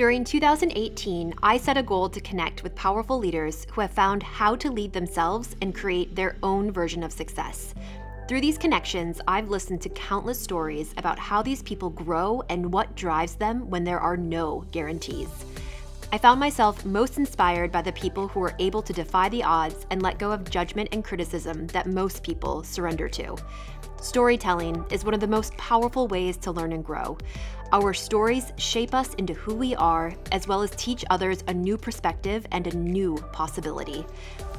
During 2018, I set a goal to connect with powerful leaders who have found how to lead themselves and create their own version of success. Through these connections, I've listened to countless stories about how these people grow and what drives them when there are no guarantees. I found myself most inspired by the people who were able to defy the odds and let go of judgment and criticism that most people surrender to. Storytelling is one of the most powerful ways to learn and grow. Our stories shape us into who we are, as well as teach others a new perspective and a new possibility.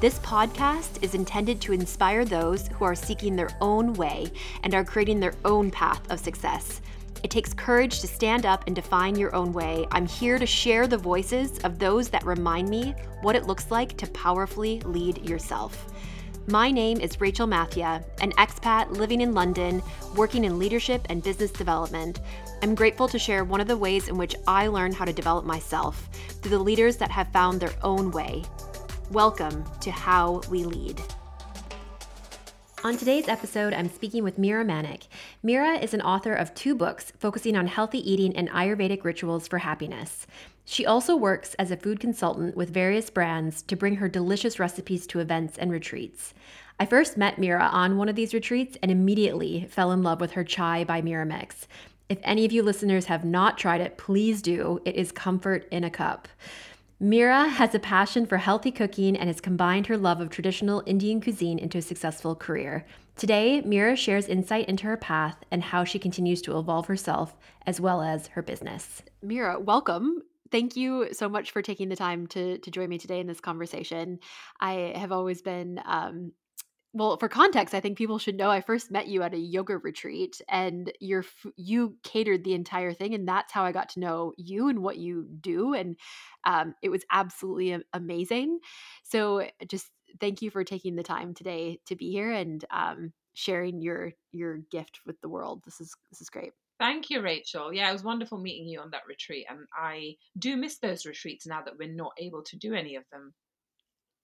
This podcast is intended to inspire those who are seeking their own way and are creating their own path of success. It takes courage to stand up and define your own way. I'm here to share the voices of those that remind me what it looks like to powerfully lead yourself. My name is Rachel Mathia, an expat living in London, working in leadership and business development. I'm grateful to share one of the ways in which I learn how to develop myself through the leaders that have found their own way. Welcome to How We Lead. On today's episode, I'm speaking with Mira Manek. Mira is an author of two books focusing on healthy eating and Ayurvedic rituals for happiness. She also works as a food consultant with various brands to bring her delicious recipes to events and retreats. I first met Mira on one of these retreats and immediately fell in love with her chai by Meeramex. If any of you listeners have not tried it, please do. It is comfort in a cup. Mira has a passion for healthy cooking and has combined her love of traditional Indian cuisine into a successful career. Today, Mira shares insight into her path and how she continues to evolve herself as well as her business. Mira, welcome. Thank you so much for taking the time to to join me today in this conversation. I have always been um, well for context i think people should know i first met you at a yoga retreat and you're you catered the entire thing and that's how i got to know you and what you do and um, it was absolutely amazing so just thank you for taking the time today to be here and um, sharing your your gift with the world this is this is great Thank you, Rachel. Yeah, it was wonderful meeting you on that retreat. And I do miss those retreats now that we're not able to do any of them.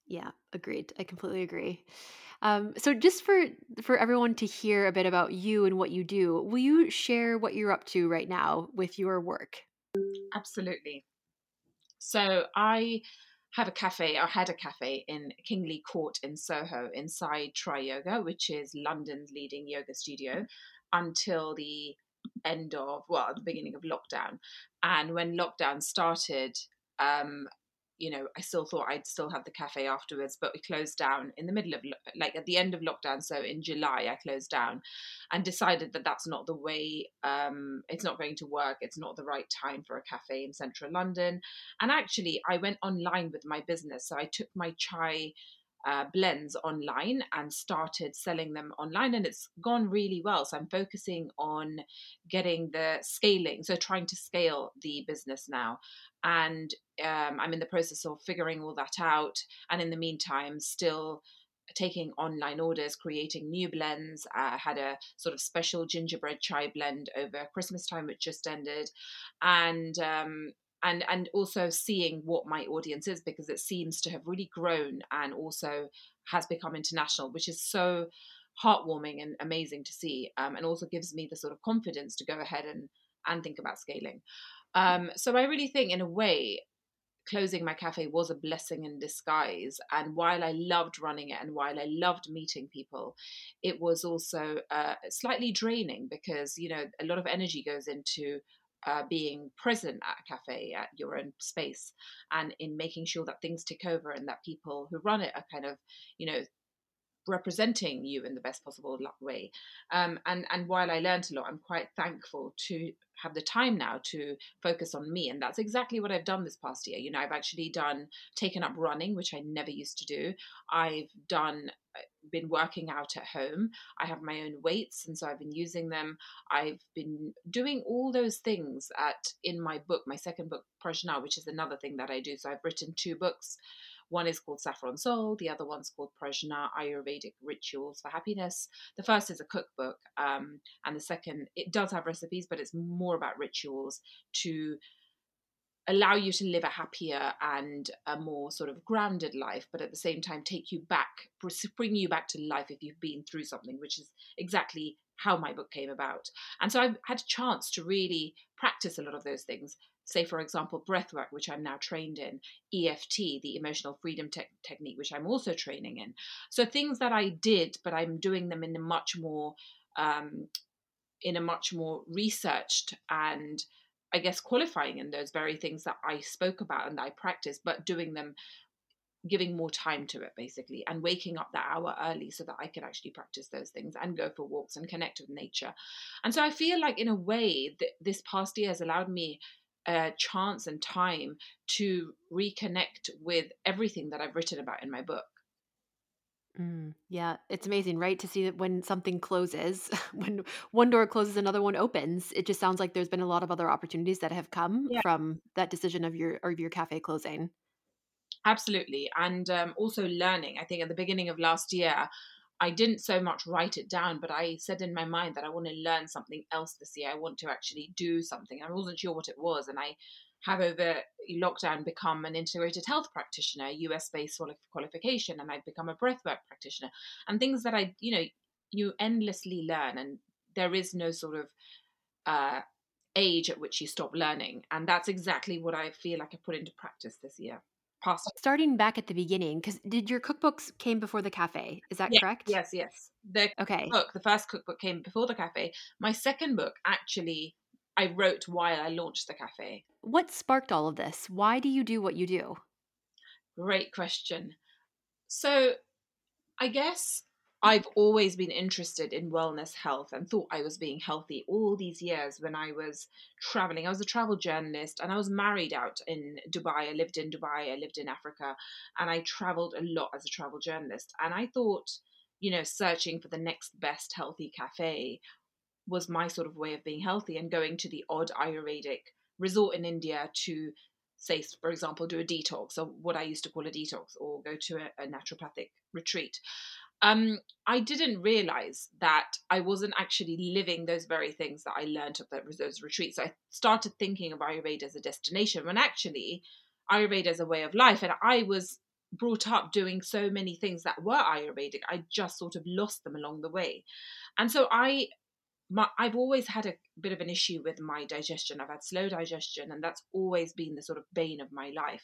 Yeah, agreed. I completely agree. Um, so just for for everyone to hear a bit about you and what you do, will you share what you're up to right now with your work? Absolutely. So I have a cafe, I had a cafe in Kingly Court in Soho inside Triyoga, which is London's leading yoga studio, until the end of, well, the beginning of lockdown. And when lockdown started, um, you know, I still thought I'd still have the cafe afterwards, but we closed down in the middle of, like, at the end of lockdown. So in July, I closed down and decided that that's not the way, um, it's not going to work. It's not the right time for a cafe in central London. And actually, I went online with my business. So I took my chai uh, blends online and started selling them online and it's gone really well. So i'm focusing on getting the scaling so trying to scale the business now. And um, i'm in the process of figuring all that out and in the meantime still taking online orders creating new blends. I had a sort of special gingerbread chai blend over christmas time which just ended. And um, and and also seeing what my audience is because it seems to have really grown and also has become international which is so heartwarming and amazing to see um, and also gives me the sort of confidence to go ahead and and think about scaling. Um, so i really think in a way closing my cafe was a blessing in disguise and while i loved running it and while i loved meeting people it was also uh, slightly draining because you know a lot of energy goes into uh, being present at a cafe at your own space and in making sure that things tick over and that people who run it are kind of you know representing you in the best possible way. Um, and and while i learned a lot i'm quite thankful to have the time now to focus on me and that's exactly what i've done this past year. You know i've actually done taken up running which i never used to do. I've done uh, been working out at home. I have my own weights and so i've been using them. I've been doing all those things at in my book my second book prajna which is another thing that i do. So i've written two books one is called Saffron Soul, the other one's called Prajna Ayurvedic Rituals for Happiness. The first is a cookbook, um, and the second, it does have recipes, but it's more about rituals to allow you to live a happier and a more sort of grounded life, but at the same time take you back, bring you back to life if you've been through something, which is exactly how my book came about. And so I've had a chance to really practice a lot of those things say, for example, breathwork, which I'm now trained in, EFT, the emotional freedom te- technique, which I'm also training in. So things that I did, but I'm doing them in a much more um, in a much more researched and I guess qualifying in those very things that I spoke about and I practice, but doing them giving more time to it basically and waking up that hour early so that I can actually practice those things and go for walks and connect with nature. And so I feel like in a way that this past year has allowed me a chance and time to reconnect with everything that I've written about in my book. Mm, yeah, it's amazing, right? To see that when something closes, when one door closes, another one opens. It just sounds like there's been a lot of other opportunities that have come Yeah. from that decision of your of your cafe closing. Absolutely. And um, also learning. I think at the beginning of last year, I didn't so much write it down, but I said in my mind that I want to learn something else this year. I want to actually do something. I wasn't sure what it was. And I have over lockdown become an integrated health practitioner, US based qualification, and I've become a breathwork practitioner, and things that I, you know, you endlessly learn, and there is no sort of uh, age at which you stop learning. And that's exactly what I feel like I put into practice this year pasta. Starting back at the beginning, because did your cookbooks came before the cafe? Is that Yeah, correct? Yes, yes. The Okay. book, the first cookbook came before the cafe. My second book actually I wrote while I launched the cafe. What sparked all of this? Why do you do what you do? Great question. So, I guess I've always been interested in wellness health and thought I was being healthy all these years when I was traveling. I was a travel journalist and I was married out in Dubai. I lived in Dubai, I lived in Africa, and I traveled a lot as a travel journalist. And I thought, you know, searching for the next best healthy cafe was my sort of way of being healthy and going to the odd Ayurvedic resort in India to say, for example, do a detox or what I used to call a detox or go to a, a naturopathic retreat um, I didn't realize that I wasn't actually living those very things that I learned at those retreats. I started thinking of Ayurveda as a destination when actually Ayurveda is a way of life. And I was brought up doing so many things that were Ayurvedic. I just sort of lost them along the way. And so I my, I've always had a bit of an issue with my digestion. I've had slow digestion, and that's always been the sort of bane of my life.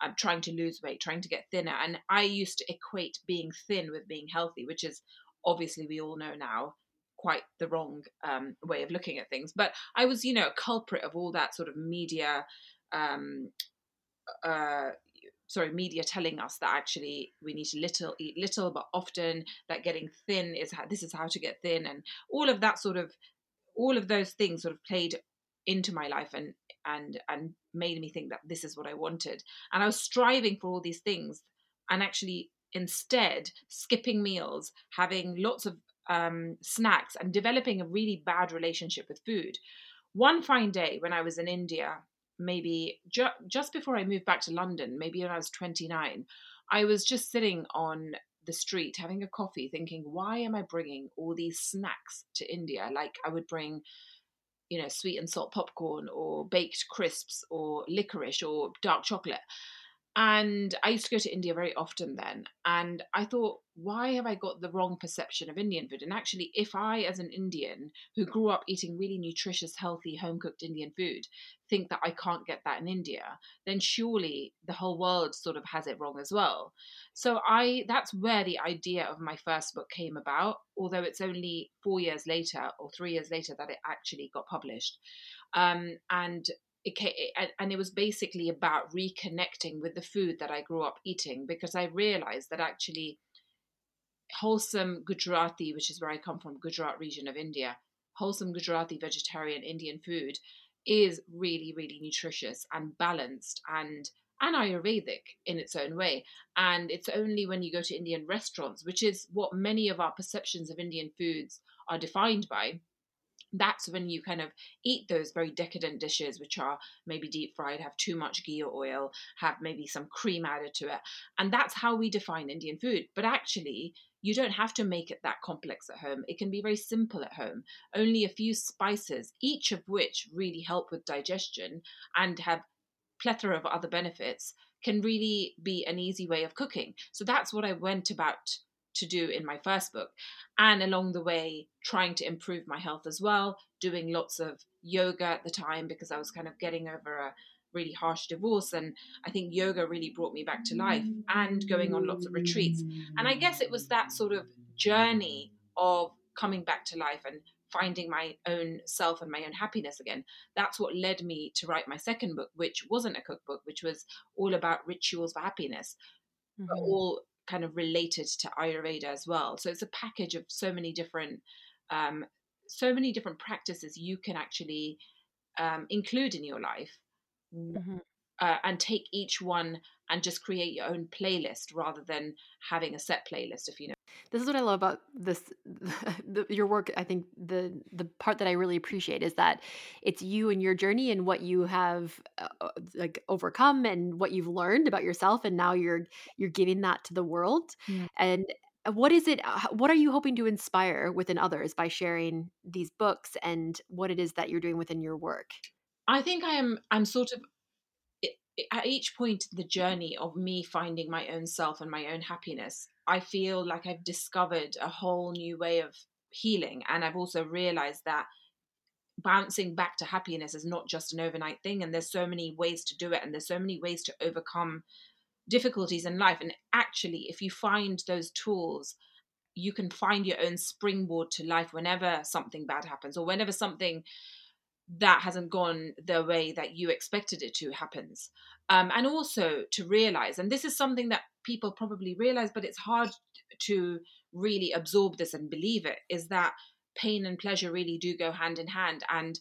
I'm trying to lose weight, trying to get thinner, and I used to equate being thin with being healthy, which is obviously we all know now quite the wrong um, way of looking at things. But I was, you know, a culprit of all that sort of media um, uh, sorry media telling us that actually we need to little eat little but often that getting thin is how this is how to get thin and all of that sort of all of those things sort of played into my life and and and made me think that this is what I wanted. And I was striving for all these things and actually instead skipping meals having lots of um, snacks and developing a really bad relationship with food. One fine day when I was in India maybe ju- just before I moved back to London, maybe when I was 29, I was just sitting on the street having a coffee thinking, why am I bringing all these snacks to India? Like I would bring, you know, sweet and salt popcorn or baked crisps or licorice or dark chocolate. And I used to go to India very often then. And I thought, why have I got the wrong perception of Indian food? And actually, if I, as an Indian who grew up eating really nutritious, healthy, home cooked Indian food, think that I can't get that in India, then surely the whole world sort of has it wrong as well. So I that's where the idea of my first book came about, although it's only four years later or three years later that it actually got published. Um, and it, and it was basically about reconnecting with the food that I grew up eating because I realized that actually wholesome Gujarati, which is where I come from, Gujarat region of India, wholesome Gujarati vegetarian Indian food is really, really nutritious and balanced and and Ayurvedic in its own way. And it's only when you go to Indian restaurants, which is what many of our perceptions of Indian foods are defined by, that's when you kind of eat those very decadent dishes which are maybe deep fried have too much ghee or oil have maybe some cream added to it. And that's how we define indian food. But actually you don't have to make it that complex at home. It can be very simple at home. Only a few spices each of which really help with digestion and have plethora of other benefits can really be an easy way of cooking. So that's what i went about to do in my first book. And along the way, trying to improve my health as well, doing lots of yoga at the time because I was kind of getting over a really harsh divorce. And I think yoga really brought me back to life and going on lots of retreats. And I guess it was that sort of journey of coming back to life and finding my own self and my own happiness again. That's what led me to write my second book, which wasn't a cookbook, which was all about rituals for happiness, mm-hmm. all kind of related to Ayurveda as well. So it's a package of so many different, um, so many different practices you can actually um, include in your life, mm-hmm. uh, and take each one and just create your own playlist rather than having a set playlist. If you know this is what I love about this the, your work. I think the the part that I really appreciate is that it's you and your journey and what you have uh, uh, like overcome and what you've learned about yourself, and now you're you're giving that to the world. And uh, what is it? Uh, what are you hoping to inspire within others by sharing these books and what it is that you're doing within your work? I think I am. I'm sort of at each point in the mm-hmm. journey of me finding my own self and my own happiness, I feel like I've discovered a whole new way of healing. And I've also realized that bouncing back to happiness is not just an overnight thing. And there's so many ways to do it. And there's so many ways to overcome difficulties in life. And actually, if you find those tools, you can find your own springboard to life whenever something bad happens or whenever something that hasn't gone the way that you expected it to happens. Um, and also to realize and this is something that people probably realize but it's hard to really absorb this and believe it is that pain and pleasure really do go hand in hand. And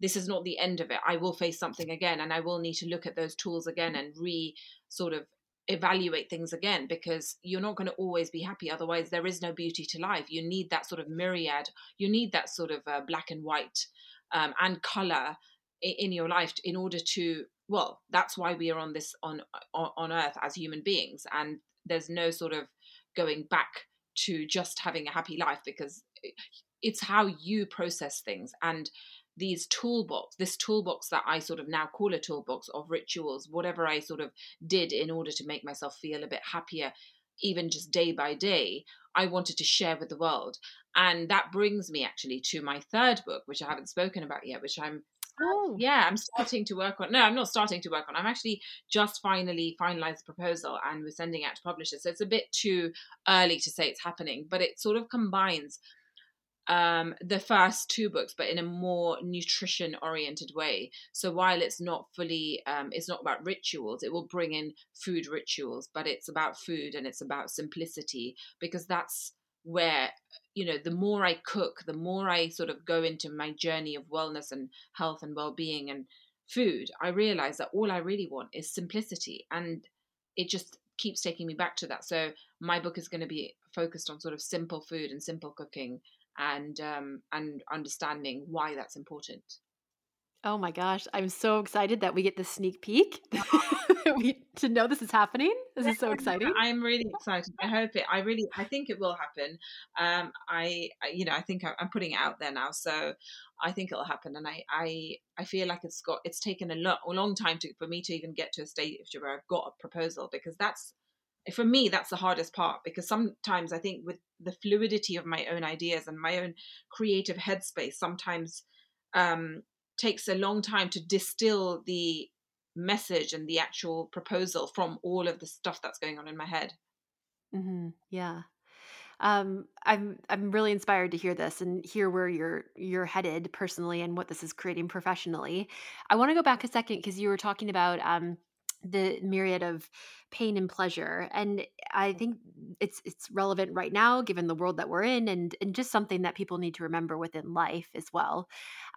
this is not the end of it. I will face something again and i will need to look at those tools again and re sort of evaluate things again because you're not going to always be happy. Otherwise there is no beauty to life. You need that sort of myriad you need that sort of uh, black and white um, and color in your life in order to well that's why we are on this on on earth as human beings. And there's no sort of going back to just having a happy life because it's how you process things. And these toolbox this toolbox that i sort of now call a toolbox of rituals whatever i sort of did in order to make myself feel a bit happier even just day by day i wanted to share with the world. And that brings me actually to my third book which i haven't spoken about yet which i'm oh. yeah i'm starting to work on. No i'm not starting to work on. I'm actually just finally finalized the proposal and we're sending out to publishers. So it's a bit too early to say it's happening but it sort of combines um, the first two books, but in a more nutrition oriented way. So while it's not fully, um, it's not about rituals, it will bring in food rituals, but it's about food and it's about simplicity because that's where you know the more i cook the more i sort of go into my journey of wellness and health and well-being and food i realize that all i really want is simplicity and it just keeps taking me back to that so my book is going to be focused on sort of simple food and simple cooking and um and understanding why that's important Oh my gosh, I'm so excited that we get the sneak peek we, to know this is happening. This is so exciting. I'm really excited. I hope it. I really. I think it will happen. Um, I, I you know, I think I'm putting it out there now, so I think it'll happen. And I, I, I feel like it's got. It's taken a lot, a long time to for me to even get to a stage where I've got a proposal because that's for me that's the hardest part because sometimes I think with the fluidity of my own ideas and my own creative headspace, sometimes um, takes a long time to distill the message and the actual proposal from all of the stuff that's going on in my head. Mm-hmm. Yeah. Um, I'm I'm really inspired to hear this and hear where you're you're headed personally and what this is creating professionally. I want to go back a second because you were talking about um, the myriad of pain and pleasure, and I think it's it's relevant right now given the world that we're in, and and just something that people need to remember within life as well.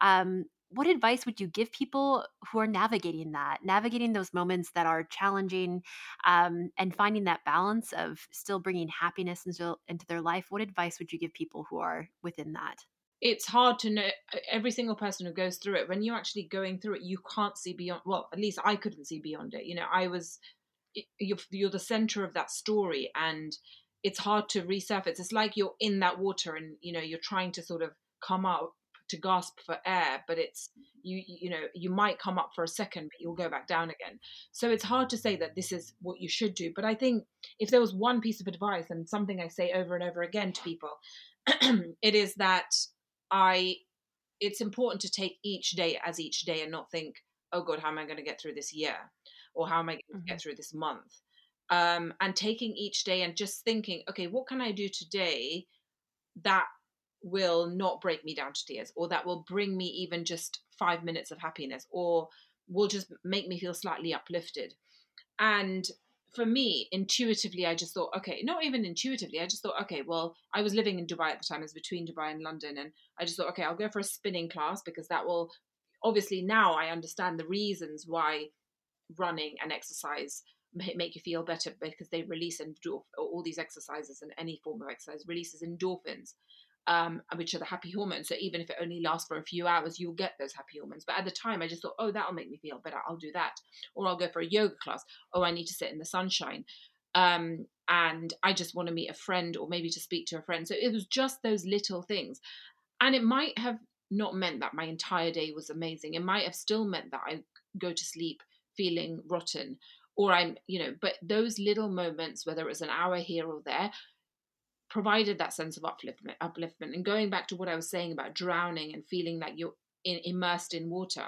Um, what advice would you give people who are navigating that, navigating those moments that are challenging, um, and finding that balance of still bringing happiness into, into their life? What advice would you give people who are within that? It's hard to know every single person who goes through it. When you're actually going through it, you can't see beyond. Well, at least I couldn't see beyond it. You know, I was you're, you're the center of that story, and it's hard to resurface. It's like you're in that water, and you know you're trying to sort of come up to gasp for air but it's you you know you might come up for a second but you'll go back down again so it's hard to say that this is what you should do but i think if there was one piece of advice and something i say over and over again to people it is that i it's important to take each day as each day and not think oh god how am i going to get through this year? Or how am i going to mm-hmm. get through this month? Um, and taking each day and just thinking okay what can i do today that will not break me down to tears? Or that will bring me even just five minutes of happiness? Or will just make me feel slightly uplifted? And for me intuitively i just thought okay not even intuitively i just thought okay well i was living in dubai at the time i was between dubai and london and i just thought okay i'll go for a spinning class because that will obviously now i understand the reasons why running and exercise make you feel better because they release endorph all these exercises and any form of exercise releases endorphins um, which are the happy hormones. So even if it only lasts for a few hours, you'll get those happy hormones. But at the time, I just thought, oh, that'll make me feel better. I'll do that. Or I'll go for a yoga class. Oh, I need to sit in the sunshine. Um, and I just want to meet a friend or maybe to speak to a friend. So it was just those little things. And it might have not meant that my entire day was amazing. It might have still meant that I go to sleep feeling rotten or I'm, you know, but those little moments, whether it was an hour here or there, provided that sense of upliftment, upliftment. And going back to what I was saying about drowning and feeling like you're in, immersed in water,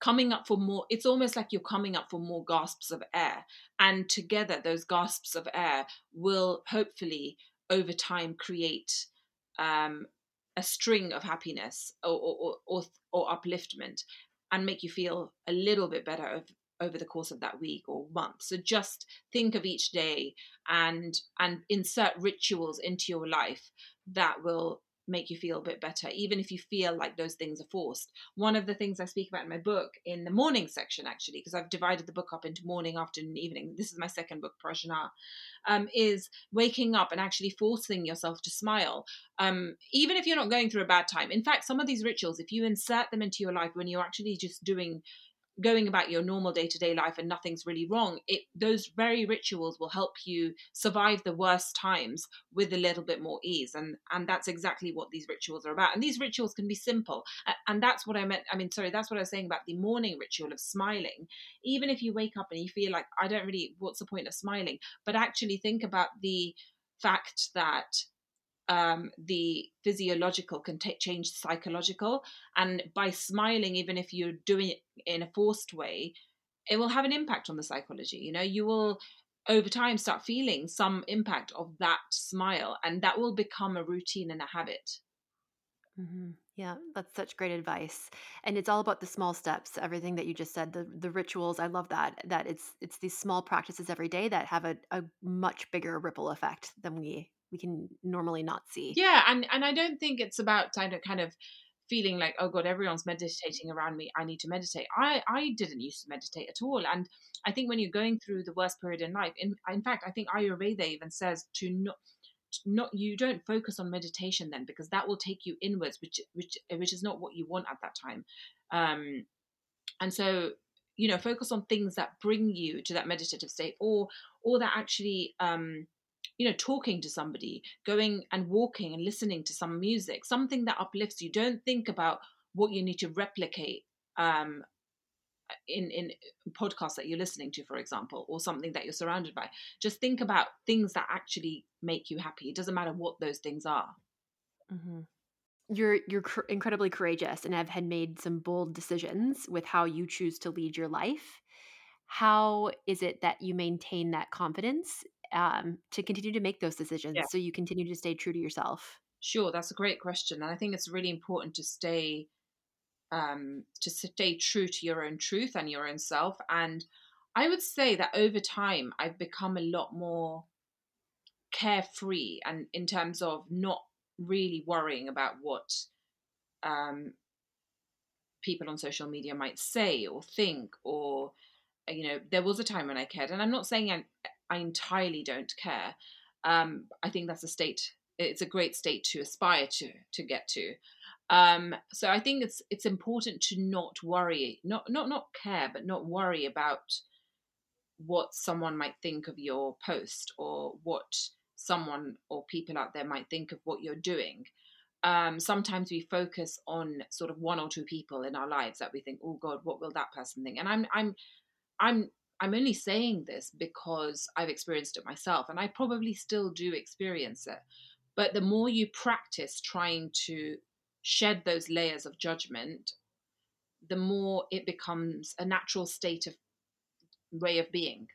coming up for more, it's almost like you're coming up for more gasps of air. And together, those gasps of air will hopefully over time create um, a string of happiness or, or, or, or upliftment and make you feel a little bit better over the course of that week or month. So just think of each day and and insert rituals into your life that will make you feel a bit better even if you feel like those things are forced. One of the things i speak about in my book in the morning section actually because i've divided the book up into morning afternoon evening this is my second book prajna um, is waking up and actually forcing yourself to smile um, even if you're not going through a bad time. In fact some of these rituals if you insert them into your life when you're actually just doing going about your normal day-to-day life and nothing's really wrong it those very rituals will help you survive the worst times with a little bit more ease and and that's exactly what these rituals are about and these rituals can be simple and that's what i meant i mean sorry that's what i was saying about the morning ritual of smiling. Even if you wake up and you feel like i don't really what's the point of smiling? But actually think about the fact that um, the physiological can t- change psychological. And by smiling, even if you're doing it in a forced way, it will have an impact on the psychology. You know, you will over time start feeling some impact of that smile, and that will become a routine and a habit. Mm-hmm. Yeah, that's such great advice. And it's all about the small steps, everything that you just said, the the rituals. I love that. That it's it's these small practices every day that have a, a much bigger ripple effect than we we can normally not see. Yeah, and and I don't think it's about kind of kind of feeling like oh god everyone's meditating around me i need to meditate i i didn't used to meditate at all and i think when you're going through the worst period in life in, in fact i think ayurveda even says to not not you don't focus on meditation then because that will take you inwards which which which is not what you want at that time um and so you know focus on things that bring you to that meditative state or or that actually um you know talking to somebody going and walking and listening to some music something that uplifts you. Don't think about what you need to replicate um, in in podcasts that you're listening to for example or something that you're surrounded by. Just think about things that actually make you happy. It doesn't matter what those things are. Mm-hmm. you're you're cr- incredibly courageous and have had made some bold decisions with how you choose to lead your life. How is it that you maintain that confidence um, to continue to make those decisions yeah. so you continue to stay true to yourself? Sure, that's a great question. And I think it's really important to stay um, to stay true to your own truth and your own self. And I would say that over time, I've become a lot more carefree and in terms of not really worrying about what um, people on social media might say or think or you know there was a time when i cared and i'm not saying i, I entirely don't care. Um, I think that's a state. It's a great state to aspire to to get to. Um, so I think it's it's important to not worry, not not not care, but not worry about what someone might think of your post or what someone or people out there might think of what you're doing. um, sometimes we focus on sort of one or two people in our lives that we think, oh God, what will that person think? And I'm I'm I'm I'm only saying this because I've experienced it myself, and I probably still do experience it. But the more you practice trying to shed those layers of judgment, the more it becomes a natural state of way of being.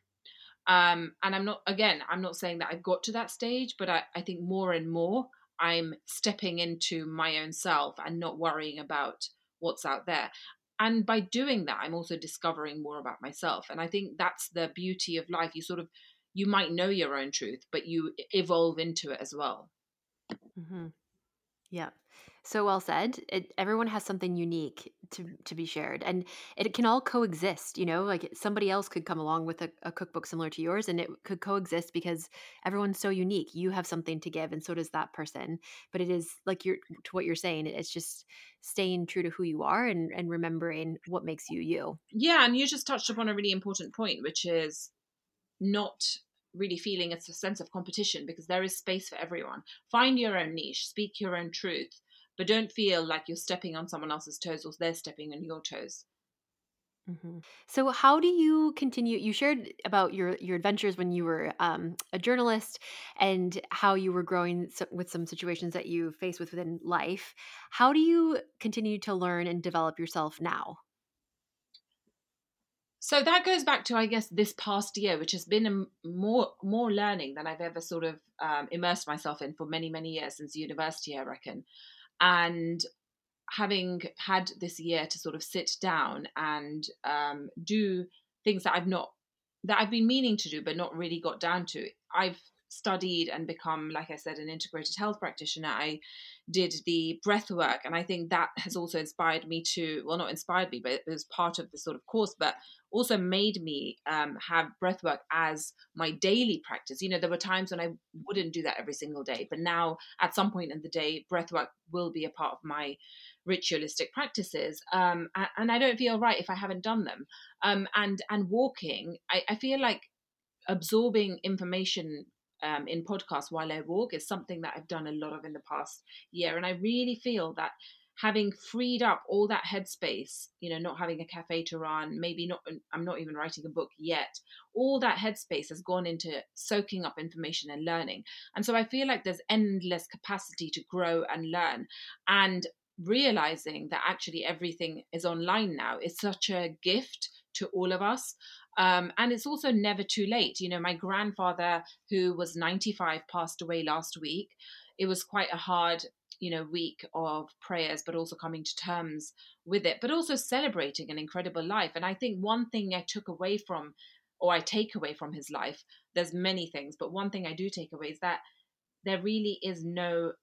Um, and I'm not, again, I'm not saying that I've got to that stage, but I, I think more and more I'm stepping into my own self and not worrying about what's out there. And by doing that, I'm also discovering more about myself. And I think that's the beauty of life. You sort of, you might know your own truth, but you evolve into it as well. Mm-hmm. Yeah. So well said. It, everyone has something unique to to be shared, and it can all coexist. You know, like somebody else could come along with a, a cookbook similar to yours, and it could coexist because everyone's so unique. You have something to give, and so does that person. But it is like you're to what you're saying. It's just staying true to who you are and and remembering what makes you you. Yeah, and you just touched upon a really important point, which is not really feeling it's a sense of competition because there is space for everyone. Find your own niche, speak your own truth, but don't feel like you're stepping on someone else's toes or they're stepping on your toes. Mm-hmm. So, how do you continue? You shared about your your adventures when you were um, a journalist, and how you were growing with some situations that you face with within life. How do you continue to learn and develop yourself now? So that goes back to, I guess, this past year, which has been a more more learning than I've ever sort of um, immersed myself in for many many years since university, I reckon and having had this year to sort of sit down and um, do things that I've not that I've been meaning to do but not really got down to. I've studied and become, like I said, an integrated health practitioner. I did the breath work, and I think that has also inspired me to well, not inspired me, but it was part of the sort of course, but also made me um, have breath work as my daily practice. You know, there were times when I wouldn't do that every single day, but now at some point in the day, breath work will be a part of my ritualistic practices um, and, i don't feel right if i haven't done them um, and and walking I, I feel like absorbing information um, in podcasts while I walk is something that I've done a lot of in the past year. And I really feel that having freed up all that headspace, you know, not having a cafe to run, maybe not, I'm not even writing a book yet, all that headspace has gone into soaking up information and learning. And so I feel like there's endless capacity to grow and learn. And realizing that actually everything is online now is such a gift to all of us. Um, and it's also never too late. You know, my grandfather, who was 95, passed away last week. It was quite a hard, you know, week of prayers, but also coming to terms with it, but also celebrating an incredible life. And I think one thing I took away from, or I take away from his life, there's many things, but one thing I do take away is that there really is no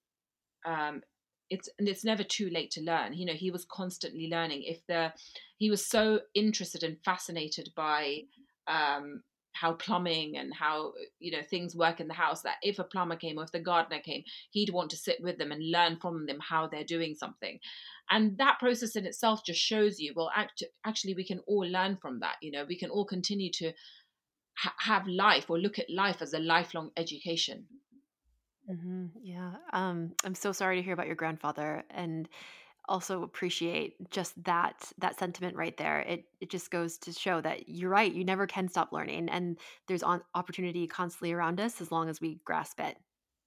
um, it's and it's never too late to learn. You know he was constantly learning. If the he was so interested and fascinated by um how plumbing and how you know things work in the house that if a plumber came or if the gardener came he'd want to sit with them and learn from them how they're doing something. And that process in itself just shows you well act- actually we can all learn from that. You know we can all continue to ha- have life or look at life as a lifelong education hmm Yeah. Um, I'm so sorry to hear about your grandfather, and also appreciate just that that sentiment right there. It it just goes to show that you're right. You never can stop learning, and there's on, opportunity constantly around us as long as we grasp it.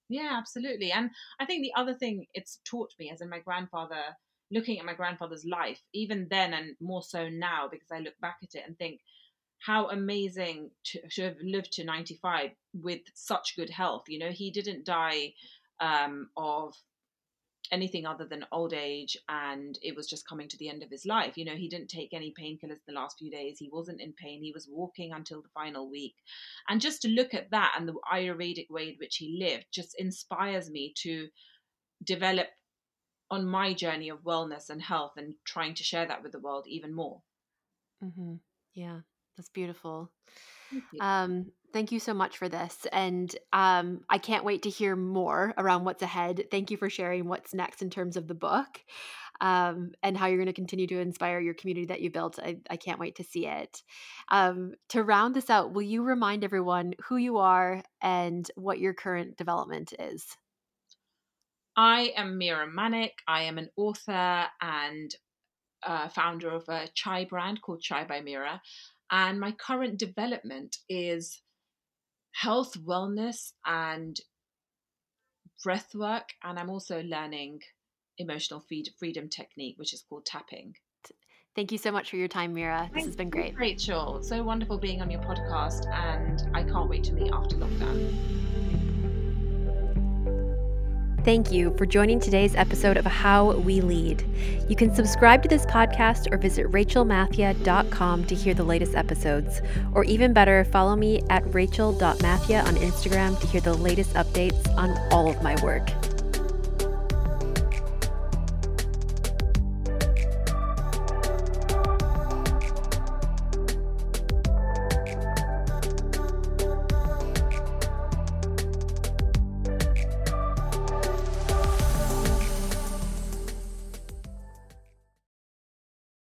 Yeah, absolutely. And I think the other thing it's taught me, as in my grandfather, looking at my grandfather's life, even then and more so now, because I look back at it and think how amazing to, to have lived to 95 with such good health. You know, he didn't die um, of anything other than old age and it was just coming to the end of his life you know? He didn't take any painkillers the last few days. He wasn't in pain. He was walking until the final week. And just to look at that and the ayurvedic way in which he lived just inspires me to develop on my journey of wellness and health and trying to share that with the world even more. Mm-hmm. yeah that's beautiful. Thank you. Um, thank you so much for this. And um, I can't wait to hear more around what's ahead. Thank you for sharing what's next in terms of the book um, and how you're going to continue to inspire your community that you built. I, I can't wait to see it. Um, to round this out, will you remind everyone who you are and what your current development is? I am Mira Manek. I am an author and uh, founder of a chai brand called Chai by Mira. And my current development is health, wellness, and breath work. And I'm also learning emotional freedom technique, which is called tapping. Thank you so much for your time, Mira. This has been great. Rachel, so wonderful being on your podcast, and I can't wait to meet after lockdown. Thank you for joining today's episode of How We Lead. You can subscribe to this podcast or visit rachelmathia.com to hear the latest episodes. Or even better, follow me at rachel.mathia on Instagram to hear the latest updates on all of my work.